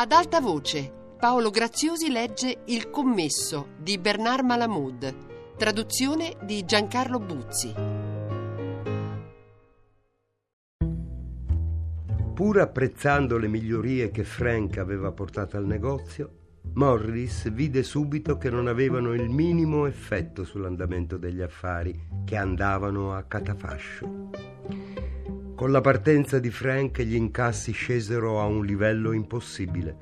Ad alta voce, Paolo Graziosi legge Il commesso di Bernard Malamud, traduzione di Giancarlo Buzzi. Pur apprezzando le migliorie che Frank aveva portato al negozio, Morris vide subito che non avevano il minimo effetto sull'andamento degli affari, che andavano a catafascio. Con la partenza di Frank gli incassi scesero a un livello impossibile,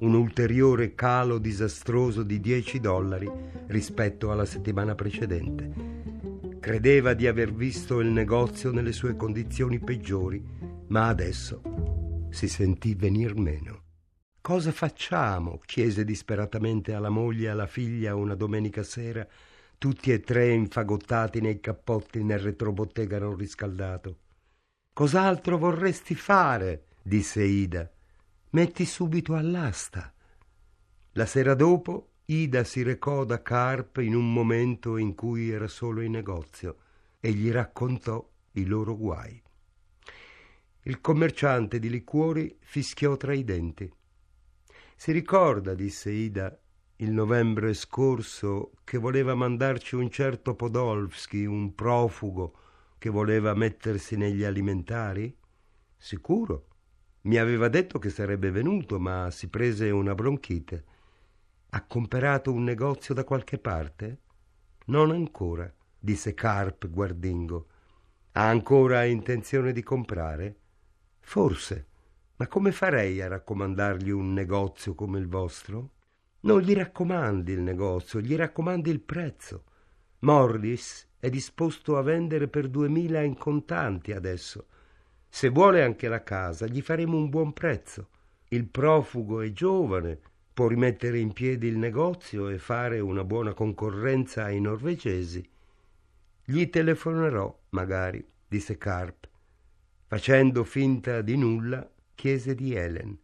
un ulteriore calo disastroso di 10 dollari rispetto alla settimana precedente. Credeva di aver visto il negozio nelle sue condizioni peggiori, ma adesso si sentì venir meno. Cosa facciamo? chiese disperatamente alla moglie e alla figlia una domenica sera, tutti e tre infagottati nei cappotti nel retrobottega non riscaldato. Cos'altro vorresti fare? disse Ida. Metti subito all'asta. La sera dopo Ida si recò da Carp in un momento in cui era solo in negozio e gli raccontò i loro guai. Il commerciante di liquori fischiò tra i denti. Si ricorda, disse Ida, il novembre scorso, che voleva mandarci un certo Podolski, un profugo, che voleva mettersi negli alimentari? Sicuro. Mi aveva detto che sarebbe venuto, ma si prese una bronchite. Ha comperato un negozio da qualche parte? Non ancora, disse Carp guardingo. Ha ancora intenzione di comprare? Forse. Ma come farei a raccomandargli un negozio come il vostro? Non gli raccomandi il negozio, gli raccomandi il prezzo. Morris è disposto a vendere per duemila in contanti adesso. Se vuole anche la casa, gli faremo un buon prezzo. Il profugo è giovane, può rimettere in piedi il negozio e fare una buona concorrenza ai norvegesi. Gli telefonerò, magari, disse Carp. Facendo finta di nulla, chiese di Helen.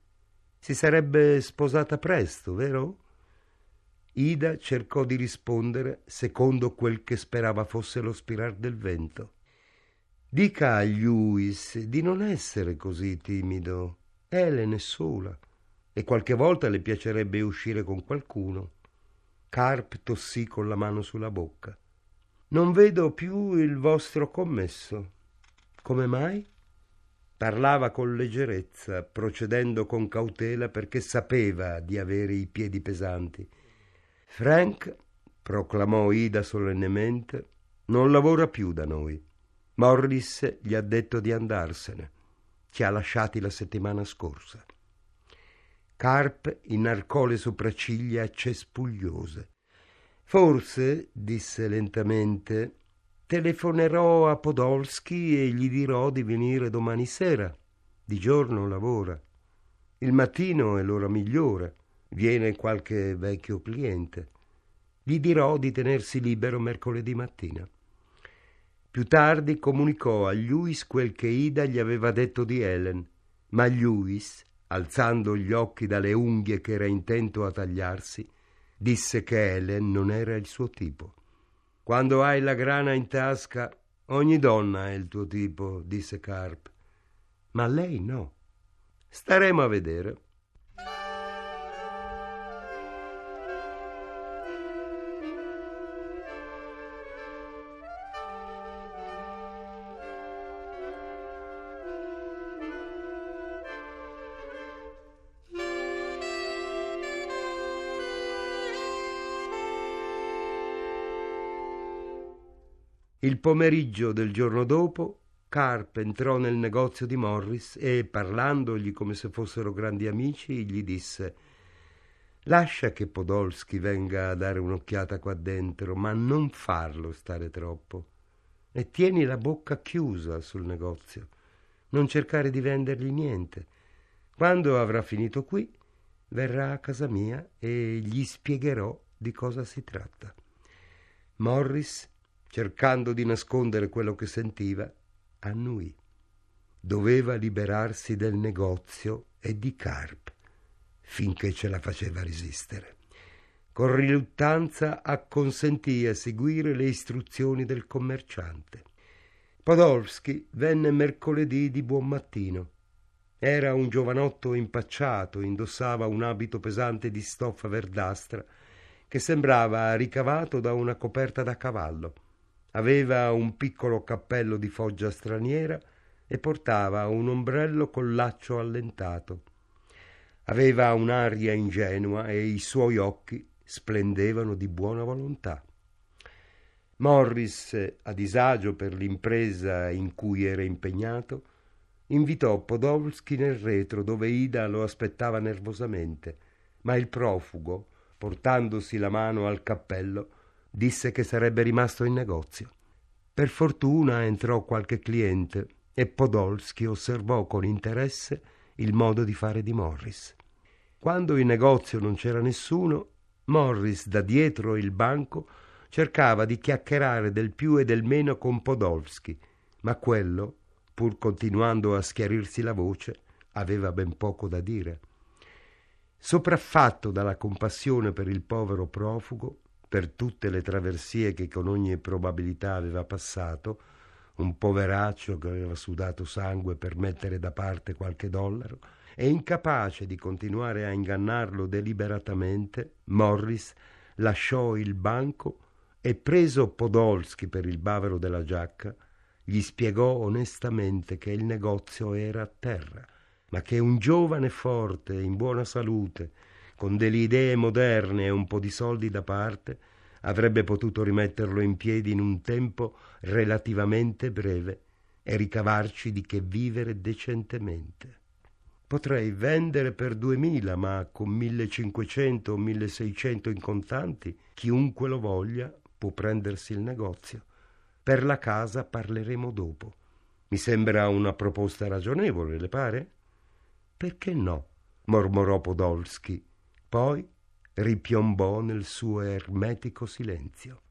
Si sarebbe sposata presto, vero? Ida cercò di rispondere secondo quel che sperava fosse lo spirar del vento. Dica a Lewis di non essere così timido. Helen è sola e qualche volta le piacerebbe uscire con qualcuno. Carp tossì con la mano sulla bocca. Non vedo più il vostro commesso. Come mai? Parlava con leggerezza, procedendo con cautela perché sapeva di avere i piedi pesanti. Frank, proclamò Ida solennemente, non lavora più da noi. Morris gli ha detto di andarsene. Ci ha lasciati la settimana scorsa. Carp inarcò le sopracciglia cespugliose. Forse, disse lentamente, telefonerò a Podolski e gli dirò di venire domani sera. Di giorno lavora. Il mattino è l'ora migliore viene qualche vecchio cliente. Gli dirò di tenersi libero mercoledì mattina. Più tardi comunicò a Lewis quel che Ida gli aveva detto di Helen, ma Lewis, alzando gli occhi dalle unghie che era intento a tagliarsi, disse che Helen non era il suo tipo. Quando hai la grana in tasca, ogni donna è il tuo tipo, disse Carp. Ma lei no. Staremo a vedere. Il pomeriggio del giorno dopo Carp entrò nel negozio di Morris e, parlandogli come se fossero grandi amici, gli disse Lascia che Podolski venga a dare un'occhiata qua dentro, ma non farlo stare troppo. E tieni la bocca chiusa sul negozio. Non cercare di vendergli niente. Quando avrà finito qui, verrà a casa mia e gli spiegherò di cosa si tratta. Morris cercando di nascondere quello che sentiva, annuì. Doveva liberarsi del negozio e di Carp, finché ce la faceva resistere. Con riluttanza acconsentì a seguire le istruzioni del commerciante. Podolski venne mercoledì di buon mattino Era un giovanotto impacciato, indossava un abito pesante di stoffa verdastra che sembrava ricavato da una coperta da cavallo. Aveva un piccolo cappello di foggia straniera e portava un ombrello col laccio allentato. Aveva un'aria ingenua e i suoi occhi splendevano di buona volontà. Morris, a disagio per l'impresa in cui era impegnato, invitò Podolsky nel retro dove Ida lo aspettava nervosamente, ma il profugo, portandosi la mano al cappello, disse che sarebbe rimasto in negozio. Per fortuna entrò qualche cliente e Podolsky osservò con interesse il modo di fare di Morris. Quando in negozio non c'era nessuno, Morris da dietro il banco cercava di chiacchierare del più e del meno con Podolsky, ma quello pur continuando a schiarirsi la voce, aveva ben poco da dire. Sopraffatto dalla compassione per il povero profugo, per tutte le traversie che con ogni probabilità aveva passato, un poveraccio che aveva sudato sangue per mettere da parte qualche dollaro, e incapace di continuare a ingannarlo deliberatamente, Morris lasciò il banco e preso Podolsky per il bavero della giacca, gli spiegò onestamente che il negozio era a terra, ma che un giovane forte, in buona salute, con delle idee moderne e un po' di soldi da parte, avrebbe potuto rimetterlo in piedi in un tempo relativamente breve e ricavarci di che vivere decentemente. Potrei vendere per duemila, ma con millecinquecento o milleseicento in contanti, chiunque lo voglia può prendersi il negozio. Per la casa parleremo dopo. Mi sembra una proposta ragionevole, le pare? Perché no? mormorò Podolsky. Poi ripiombò nel suo ermetico silenzio.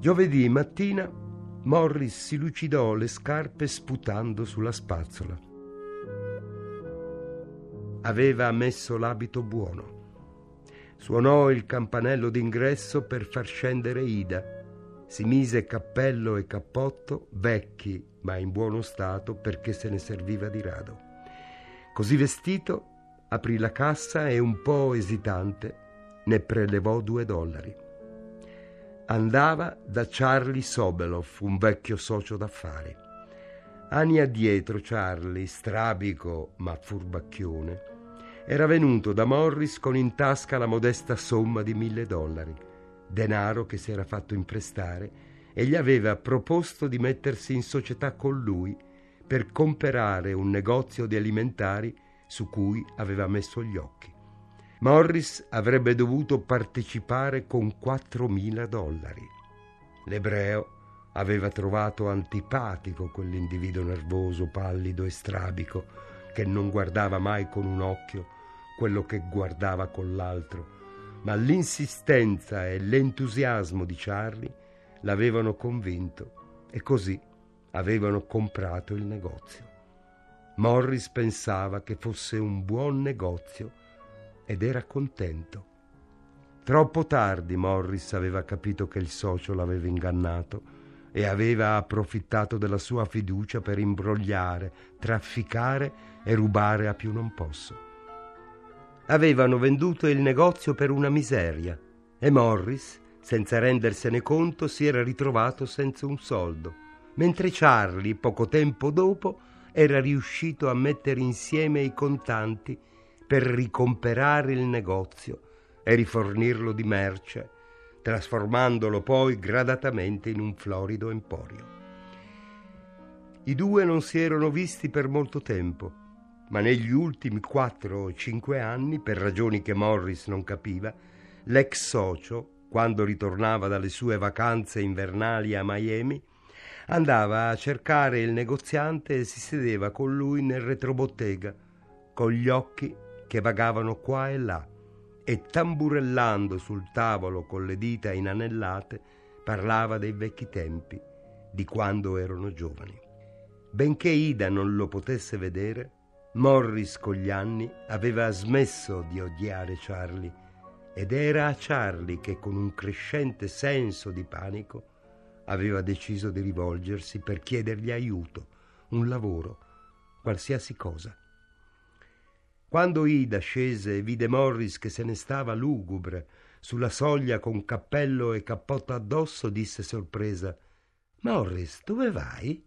Giovedì mattina Morris si lucidò le scarpe sputando sulla spazzola. Aveva messo l'abito buono. Suonò il campanello d'ingresso per far scendere Ida. Si mise cappello e cappotto, vecchi ma in buono stato perché se ne serviva di rado. Così vestito, aprì la cassa e un po' esitante ne prelevò due dollari. Andava da Charlie Sobeloff, un vecchio socio d'affari. Anni addietro Charlie, strabico ma furbacchione, era venuto da Morris con in tasca la modesta somma di mille dollari, denaro che si era fatto imprestare e gli aveva proposto di mettersi in società con lui per comperare un negozio di alimentari su cui aveva messo gli occhi. Morris avrebbe dovuto partecipare con 4.000 dollari. L'ebreo aveva trovato antipatico quell'individuo nervoso, pallido e strabico che non guardava mai con un occhio quello che guardava con l'altro, ma l'insistenza e l'entusiasmo di Charlie l'avevano convinto e così avevano comprato il negozio. Morris pensava che fosse un buon negozio ed era contento. Troppo tardi Morris aveva capito che il socio l'aveva ingannato e aveva approfittato della sua fiducia per imbrogliare, trafficare e rubare a più non posso. Avevano venduto il negozio per una miseria e Morris, senza rendersene conto, si era ritrovato senza un soldo, mentre Charlie, poco tempo dopo, era riuscito a mettere insieme i contanti per ricomperare il negozio e rifornirlo di merce trasformandolo poi gradatamente in un florido emporio. I due non si erano visti per molto tempo, ma negli ultimi quattro o cinque anni, per ragioni che Morris non capiva, l'ex socio, quando ritornava dalle sue vacanze invernali a Miami, andava a cercare il negoziante e si sedeva con lui nel retrobottega, con gli occhi che vagavano qua e là e tamburellando sul tavolo con le dita inanellate parlava dei vecchi tempi, di quando erano giovani. Benché Ida non lo potesse vedere, Morris con gli anni aveva smesso di odiare Charlie ed era a Charlie che con un crescente senso di panico aveva deciso di rivolgersi per chiedergli aiuto, un lavoro, qualsiasi cosa. Quando Ida scese e vide Morris che se ne stava lugubre sulla soglia con cappello e cappotto addosso, disse sorpresa Morris, dove vai?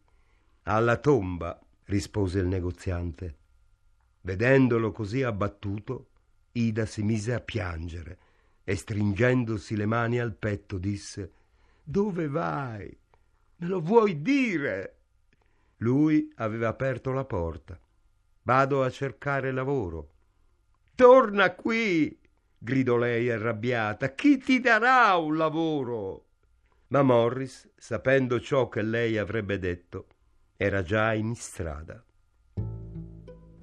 Alla tomba, rispose il negoziante. Vedendolo così abbattuto, Ida si mise a piangere e stringendosi le mani al petto disse Dove vai? Me lo vuoi dire? Lui aveva aperto la porta. Vado a cercare lavoro. Torna qui! gridò lei arrabbiata. Chi ti darà un lavoro? Ma Morris, sapendo ciò che lei avrebbe detto, era già in strada.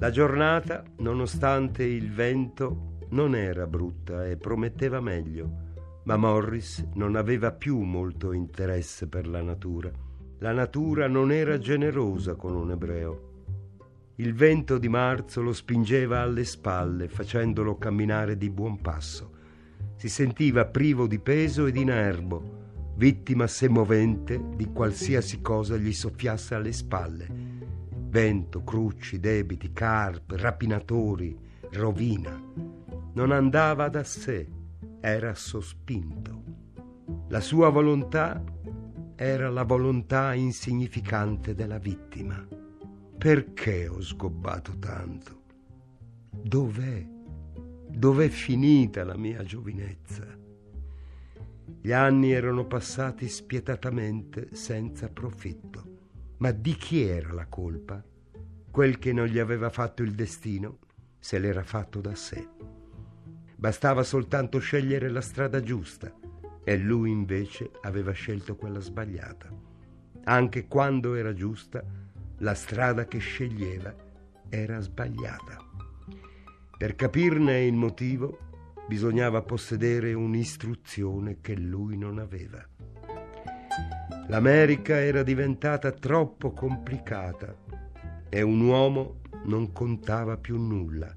La giornata, nonostante il vento, non era brutta e prometteva meglio, ma Morris non aveva più molto interesse per la natura. La natura non era generosa con un ebreo. Il vento di marzo lo spingeva alle spalle, facendolo camminare di buon passo. Si sentiva privo di peso ed inerbo, vittima semovente di qualsiasi cosa gli soffiasse alle spalle. Vento, crucci, debiti, carpe, rapinatori, rovina. Non andava da sé, era sospinto. La sua volontà era la volontà insignificante della vittima. Perché ho sgobbato tanto? Dov'è? Dov'è finita la mia giovinezza? Gli anni erano passati spietatamente senza profitto. Ma di chi era la colpa? Quel che non gli aveva fatto il destino se l'era fatto da sé. Bastava soltanto scegliere la strada giusta e lui invece aveva scelto quella sbagliata. Anche quando era giusta, la strada che sceglieva era sbagliata. Per capirne il motivo bisognava possedere un'istruzione che lui non aveva. L'America era diventata troppo complicata e un uomo non contava più nulla.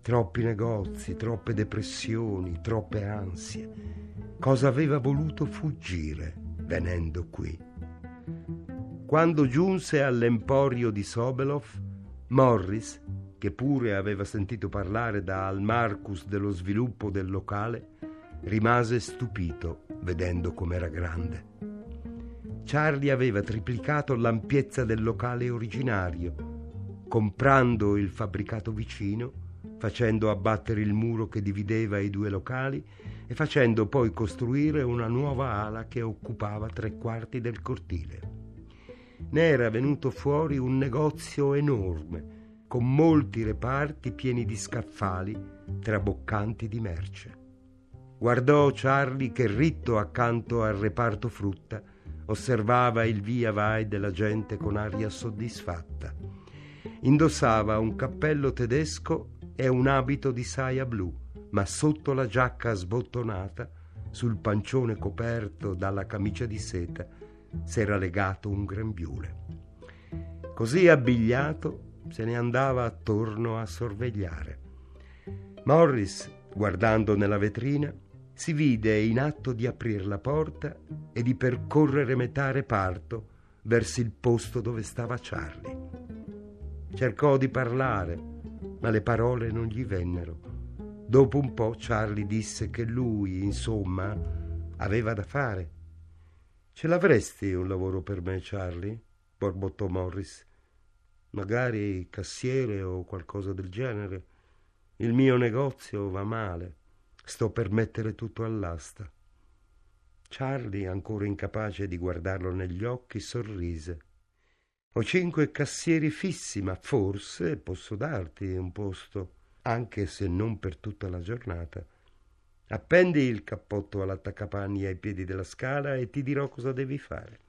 Troppi negozi, troppe depressioni, troppe ansie. Cosa aveva voluto fuggire venendo qui? Quando giunse all'emporio di Sobelov, Morris che pure aveva sentito parlare da Al Marcus dello sviluppo del locale, rimase stupito vedendo com'era grande. Charlie aveva triplicato l'ampiezza del locale originario, comprando il fabbricato vicino, facendo abbattere il muro che divideva i due locali e facendo poi costruire una nuova ala che occupava tre quarti del cortile. Ne era venuto fuori un negozio enorme, con molti reparti pieni di scaffali traboccanti di merce. Guardò Charlie che ritto accanto al reparto frutta osservava il via vai della gente con aria soddisfatta. Indossava un cappello tedesco e un abito di saia blu, ma sotto la giacca sbottonata, sul pancione coperto dalla camicia di seta, s'era legato un grembiule. Così abbigliato se ne andava attorno a sorvegliare. Morris, guardando nella vetrina, si vide in atto di aprir la porta e di percorrere metà reparto verso il posto dove stava Charlie. Cercò di parlare, ma le parole non gli vennero. Dopo un po' Charlie disse che lui, insomma, aveva da fare. Ce l'avresti un lavoro per me, Charlie? borbottò Morris magari cassiere o qualcosa del genere. Il mio negozio va male, sto per mettere tutto all'asta. Charlie, ancora incapace di guardarlo negli occhi, sorrise. Ho cinque cassieri fissi, ma forse posso darti un posto, anche se non per tutta la giornata. Appendi il cappotto all'attaccapanni ai piedi della scala e ti dirò cosa devi fare.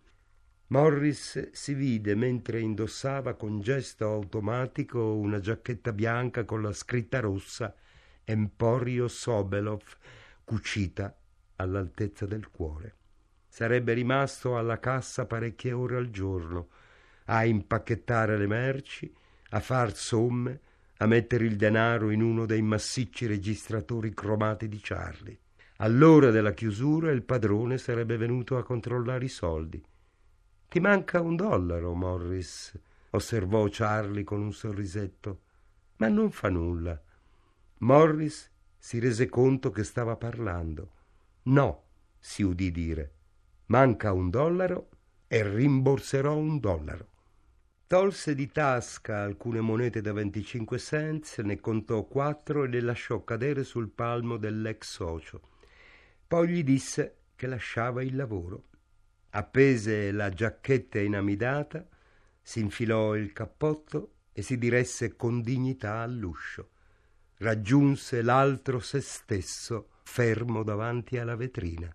Morris si vide mentre indossava con gesto automatico una giacchetta bianca con la scritta rossa Emporio Sobelov cucita all'altezza del cuore. Sarebbe rimasto alla cassa parecchie ore al giorno, a impacchettare le merci, a far somme, a mettere il denaro in uno dei massicci registratori cromati di Charlie. All'ora della chiusura il padrone sarebbe venuto a controllare i soldi. Ti manca un dollaro, Morris, osservò Charlie con un sorrisetto. Ma non fa nulla. Morris si rese conto che stava parlando. No, si udì dire. Manca un dollaro e rimborserò un dollaro. Tolse di tasca alcune monete da 25 cents, ne contò quattro e le lasciò cadere sul palmo dell'ex socio. Poi gli disse che lasciava il lavoro. Appese la giacchetta inamidata, si infilò il cappotto e si diresse con dignità all'uscio. Raggiunse l'altro se stesso fermo davanti alla vetrina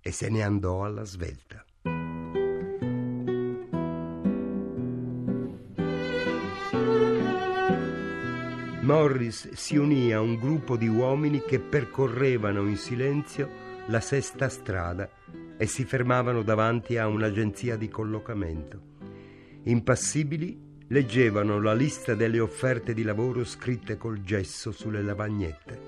e se ne andò alla svelta. Morris si unì a un gruppo di uomini che percorrevano in silenzio la sesta strada e si fermavano davanti a un'agenzia di collocamento. Impassibili leggevano la lista delle offerte di lavoro scritte col gesso sulle lavagnette.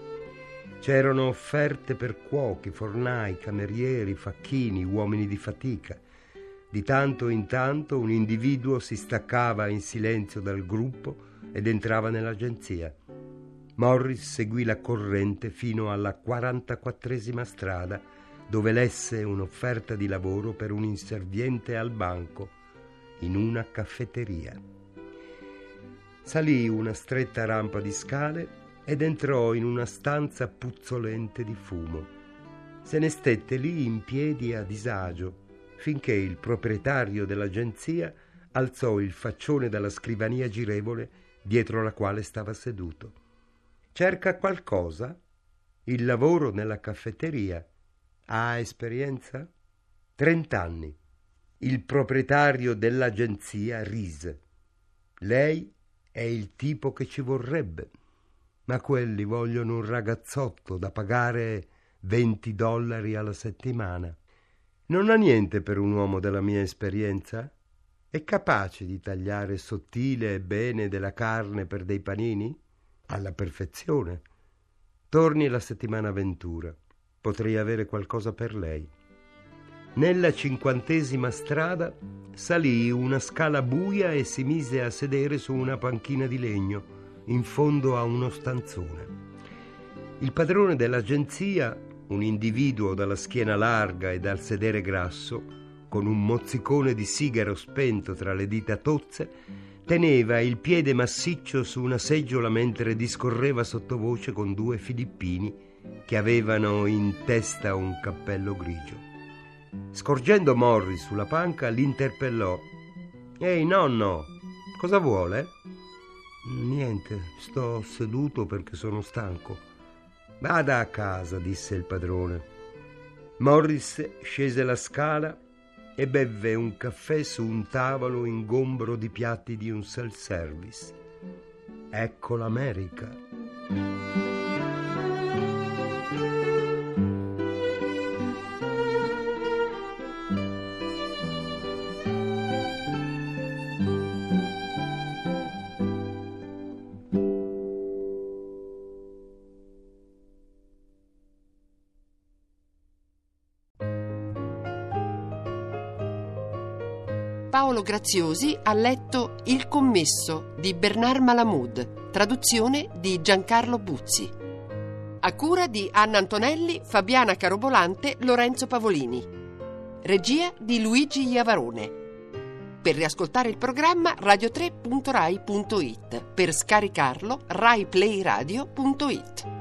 C'erano offerte per cuochi, fornai, camerieri, facchini, uomini di fatica. Di tanto in tanto un individuo si staccava in silenzio dal gruppo ed entrava nell'agenzia. Morris seguì la corrente fino alla 44esima strada, dove lesse un'offerta di lavoro per un inserviente al banco in una caffetteria. Salì una stretta rampa di scale ed entrò in una stanza puzzolente di fumo. Se ne stette lì in piedi a disagio finché il proprietario dell'agenzia alzò il faccione dalla scrivania girevole dietro la quale stava seduto. Cerca qualcosa? Il lavoro nella caffetteria. Ha esperienza? Trent'anni. Il proprietario dell'agenzia rise. Lei è il tipo che ci vorrebbe, ma quelli vogliono un ragazzotto da pagare venti dollari alla settimana. Non ha niente per un uomo della mia esperienza? È capace di tagliare sottile e bene della carne per dei panini? Alla perfezione. Torni la settimana ventura. Potrei avere qualcosa per lei. Nella cinquantesima strada salì una scala buia e si mise a sedere su una panchina di legno in fondo a uno stanzone. Il padrone dell'agenzia, un individuo dalla schiena larga e dal sedere grasso, con un mozzicone di sigaro spento tra le dita tozze, teneva il piede massiccio su una seggiola mentre discorreva sottovoce con due filippini che avevano in testa un cappello grigio. Scorgendo Morris sulla panca, l'interpellò. Ehi, nonno, cosa vuole? Niente, sto seduto perché sono stanco. Vada a casa, disse il padrone. Morris scese la scala e bevve un caffè su un tavolo ingombro di piatti di un self-service. Ecco l'America. Paolo Graziosi ha letto Il commesso di Bernard Malamud, traduzione di Giancarlo Buzzi. A cura di Anna Antonelli, Fabiana Carobolante, Lorenzo Pavolini. Regia di Luigi Iavarone. Per riascoltare il programma radio3.rai.it. Per scaricarlo raiplayradio.it.